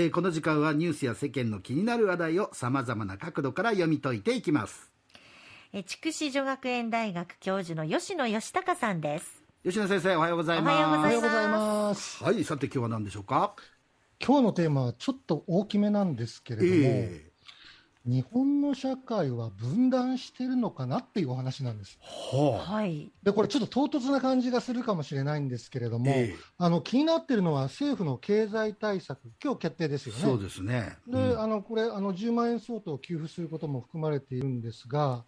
えーこの時間はニュースや世間の気になる話題をさまざまな角度から読み解いていきます。え筑紫女学園大学教授の吉野義孝さんです。吉野先生おはようございます。おはようございます。おはいさて今日は何でしょうか？今日のテーマはちょっと大きめなんですけれども、ええ日本の社会は分断してるのかなっていうお話なんです。はい。で、これちょっと唐突な感じがするかもしれないんですけれども、ええ。あの気になってるのは政府の経済対策、今日決定ですよね。そうですね。で、あのこれあの10万円相当を給付することも含まれているんですが、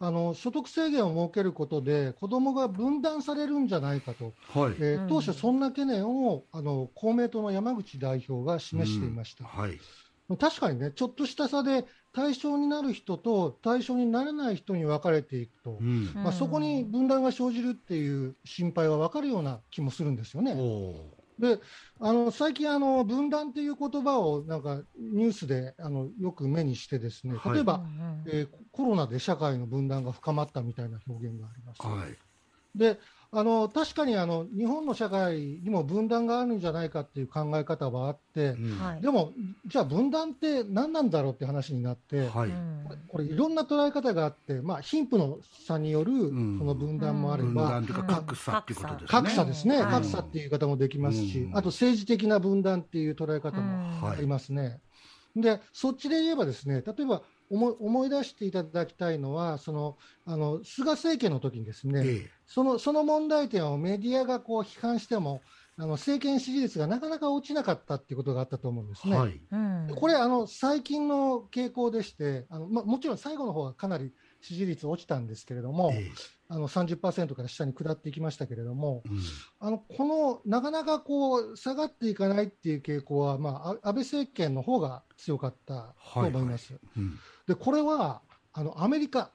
あの所得制限を設けることで子どもが分断されるんじゃないかと、はい。えーうん。当初そんな懸念をあの公明党の山口代表が示していました。はい確かにね、ちょっとした差で対象になる人と対象にならない人に分かれていくと、うん。まあ、そこに分断が生じるっていう心配は分かるような気もするんですよおね。ー。であの最近あの、分断っていう言葉をなんかニュースであのよく目にして、ですねはい。例えば、うんうん。えーコロナで社会の分断が深まったみたいな表現があります。はい。であの確かにあの日本の社会にも分断があるんじゃないかっていう考え方はあって、うん。はい。でも、じゃあ分断って何なんだろうって話になって、はい。うん。これいろんな捉え方があって、まあ、貧富の差によるん。その分断もあれ分ば、断というん。格差っていうことですね。格差ですね、はい格差っていう言い方もできますし、うん。あと政治的な分断っていう捉え方もありますね。で、そっちで言えばですね、例えば思い思い出していただきたいのは、そのあの菅政権の時にですね、えそのその問題点をメディアがこう批判しても、あの政権支持率がなかなか落ちなかったっていうことがあったと思うんですね。えはい。うん。これあの、最近の傾向でして、あのま、もちろん最後の方はかなり支持率落ちたんですけれども、えあの30%から下に下っていきましたけれども、えうん。あのこのなかなかこう下がっていかないっていう傾向は、まあ、あ安倍政権の方が強かったと思います。うん。でこれはあのアメリカ、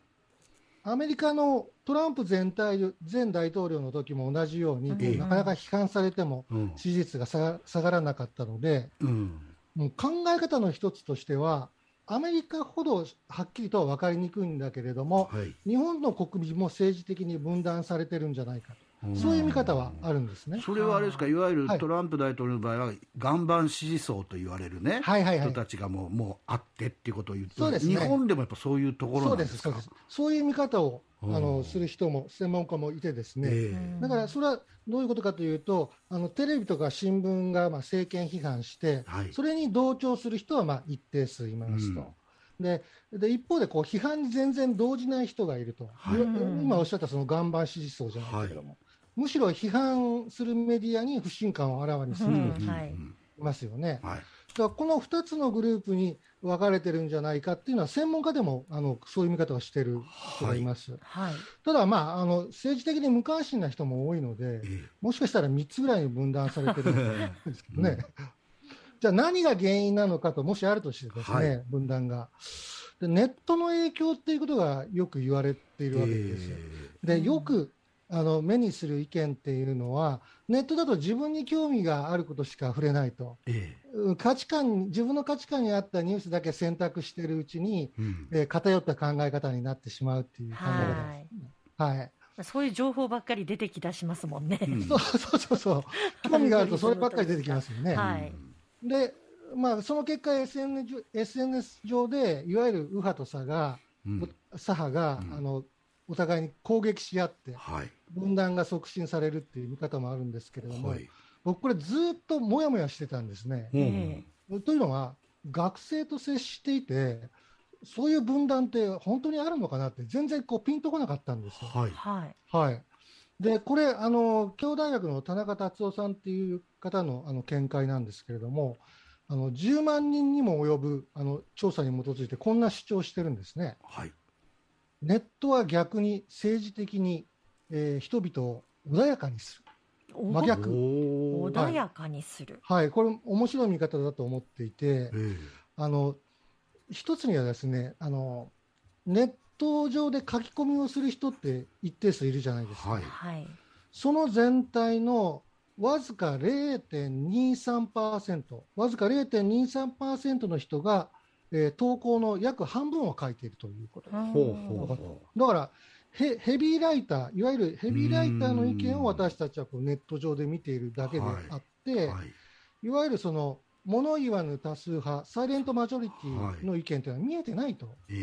アメリカのトランプ前大前大統領の時も同じように、うん。なかなか批判されてもうん。支持率が下が下がらなかったので、うん。もう考え方の一つとしては、アメリカほどはっきりとは分かりにくいんだけれども、はい。日本の国民も政治的に分断されてるんじゃないかそういう見方はあるんですね。それはあれですか？い。わゆるはい。トランプ大統領の場合は岩盤支持層と言われるねはいはいはい。人たちがもうもうあってっていうことを言ってそうですね。日本でもやっぱそういうところそなですか？うんですそうです。そういう見方をあうん。のする人も専門家もいてですね、だからそれはどういうことかというと、あのテレビとか新聞がまあ政権批判して、はい。それに同調する人はまあ一定数いますと。でで一方でこう批判に全然動じない人がいると、はい。今おっしゃったその岩盤支持層じゃないけれども、むしろ批判するメディアに不信感をあらわにするうん人がはいいますよね。はいだからこの2つのグループに分かれてるんじゃないかっていうのは、専門家でもあのそういう見方をしてる人がいます。はいただ、まあ、あの政治的に無関心な人も多いので、えもしかしたら3つぐらいに分断されてるんですけどね。じゃあ何が原因なのかと、もしあるとしてですね、はい分断がで。ネットの影響っていうことがよく言われているわけですよ。で、よくあの目にする意見っていうのは、ネットだと自分に興味があることしか触れないと。ええうん価値観、自分の価値観に合ったニュースだけ選択しているうちに、えうんえー偏った考え方になってしまうっていう考え方はいです。はい。そういう情報ばっかり出てきだしますもんね。うんそうそうそうそう。興味があるとそればっかり出てきますよね。はいで、まあ、その結果 SNS 上、SNS 上で、いわゆる右派と左が、うん左派が、うんあの、お互いに攻撃し合って、はい分断が促進されるっていう見方もあるんですけれども、はい僕これずっともやもやしてたんですね。えというのは、学生と接していて、そういう分断って本当にあるのかなって、全然こうピンとこなかったんですよ。はいはいはい。で、これ、あの、京大学の田中達夫さんっていう方のあの見解なんですけれども、あの、10万人にも及ぶあの調査に基づいてこんな主張をしてるんですね。はいネットは逆に政治的に、えー人々を穏やかにする。お真逆穏やかにする。はい。これ面白い見方だと思っていて、えあの、一つにはですね、あの、ネット上で書き込みをする人って一定数いるじゃないですか。はいはい。その全体のわずか0.23%、わずか0.23%の人が、えー投稿の約半分を書いているということ。えほうほうほだからヘ、ヘビーライター、いわゆるヘビーライターの意見を私たちはこうネット上で見ているだけであって、うはい。いわゆるその物言わぬ多数派、サイレントマジョリティの意見というのは見えてないと、え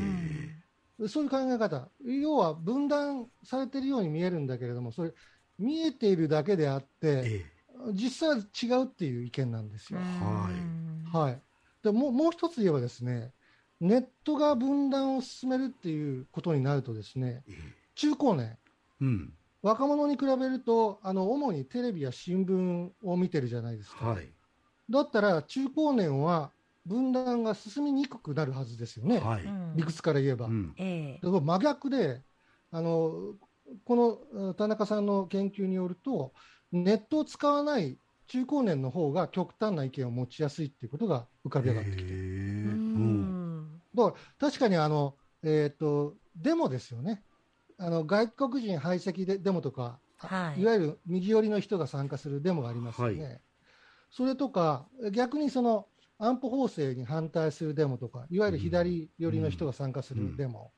え。そういう考え方、要は分断されているように見えるんだけれども、それ、見えているだけであって、え実際は違うっていう意見なんですよ。はい。はい、でもうもう一つ言えばですね、ネットが分断を進めるっていうことになるとですね、え中高年、うん。若者に比べると、あの主にテレビや新聞を見てるじゃないですか。はい。だったら、中高年は分断が進みにくくなるはずですよね、はい、理屈から言えば。うん。真逆であの、この田中さんの研究によると、ネットを使わない中高年の方が極端な意見を持ちやすいっていうことが浮かび上がってきて。ううんん。だから確かにあの、えー、とデモですよね、あの外国人排斥でデモとか、はい。いわゆる右寄りの人が参加するデモがありますよね。はそれとか、逆にその安保法制に反対するデモとか、いわゆる左寄りの人が参加するデモ、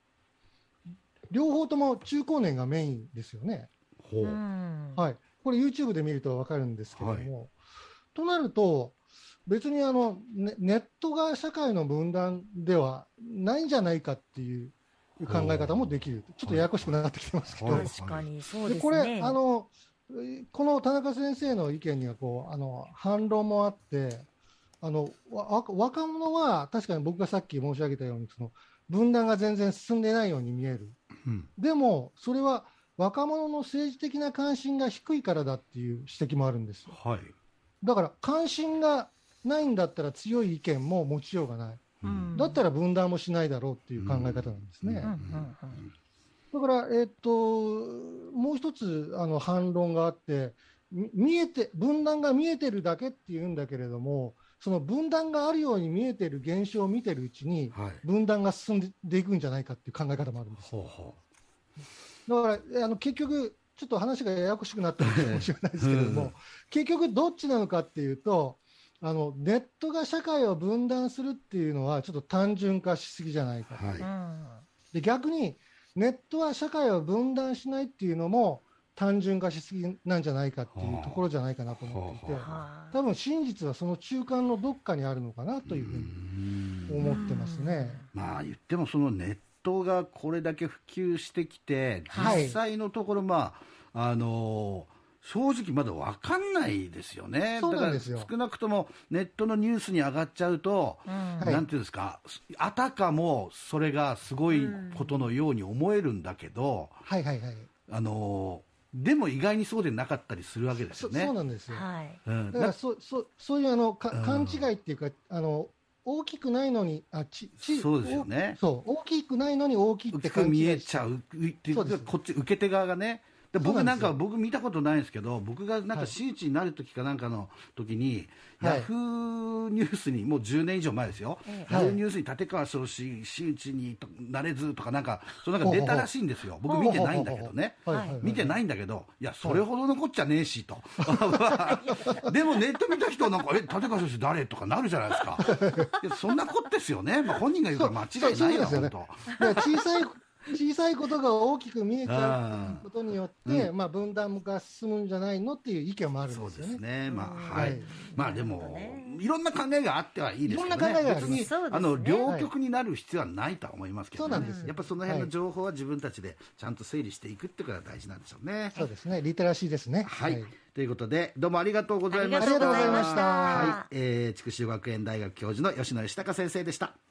両方とも中高年がメインですよね。はい、これ YouTube で見ると分かるんですけれども、となると、別にあのネネットが社会の分断ではないんじゃないかっていう考え方もできる、ちょっとややこしくなってきてますけど、はい。確かにそうですね。でこれあの、この田中先生の意見にはこうあの反論もあって、あの若者は確かに僕がさっき申し上げたように、その分断が全然進んでないように見える。うん。でも、それは若者の政治的な関心が低いからだっていう指摘もあるんですよ。はいだから関心がないんだったら強い意見も持ちようがない。うんだったら分断もしないだろうっていう考え方なんですね。うんうんうんだから、えっと、もう一つあの反論があって、み見えて、分断が見えてるだけっていうんだけれども、その分断があるように見えてる現象を見てるうちに、はい分断が進んでいくんじゃないかっていう考え方もあるんです。ほうほだから、あの結局、ちょっと話がややこしくなったかもしれないですけれども、うん。結局、どっちなのかっていうと、あのネットが社会を分断するっていうのは、ちょっと単純化しすぎじゃないか、うはい。うん。で逆に、ネットは社会を分断しないっていうのも、単純化しすぎなんじゃないかっていうところじゃないかなと思っていて、多分真実はその中間のどっかにあるのかなというふうにん思ってますね。まあ言ってもそのネットがこれだけ普及してきてはい実際のところまああの正直まだ分かんないですよねだから少なくともネットのニュースに上がっちゃうと、うんはいなんていうんですかあたかもそれがすごいことのように思えるんだけど、はいはいはい。あのでも意外にそうでなかったりするわけですそよね。そうなんですよ。はい。うんだからそそそういうあのかうん勘違いっていうか、あの大きくないのにあちちそうですよねおそう大きくないのに大きいって大きく見えちう。ゃうこっち受け手側がねで僕なんか僕見たことないんですけど僕がなんかはい。周知になる時かなんかの時に、はい。ヤフーニュースにもう10年以上前ですよ、ええ。ヤフーニュースに立川少子周知になれずとかなんかそのなんか出たらしいんですよ。僕見てないんだけどね。はいはいはい見てないんだけど、いや、それほどのこっちゃねえしと、でもネット見た人はなんか、え、立川少子誰とかなるじゃないですか、いやそんなこっですよね、まあ、本人が言うから間違いないよ、ね。本当。小さい 小さいことが大きく見えちゃうことによって、まあ分断が進むんじゃないのっていう意見もあるんそうですよね。ですね、まあ、うん。はい。はい。まあでも、いろんな考えがあってはいいですけどいろんな考えが別に、あの、両極になる必要はないとは思いますけど、そうなんですよ。やっぱその辺の情報は自分たちでちゃんと整理していくってことが大事なんでしょうね。そうですね。リテラシーですね。はい、ということで、どうもありがとうございました。ありがとうございました。はい、えー、筑紫学園大学教授の吉野義孝先生でした。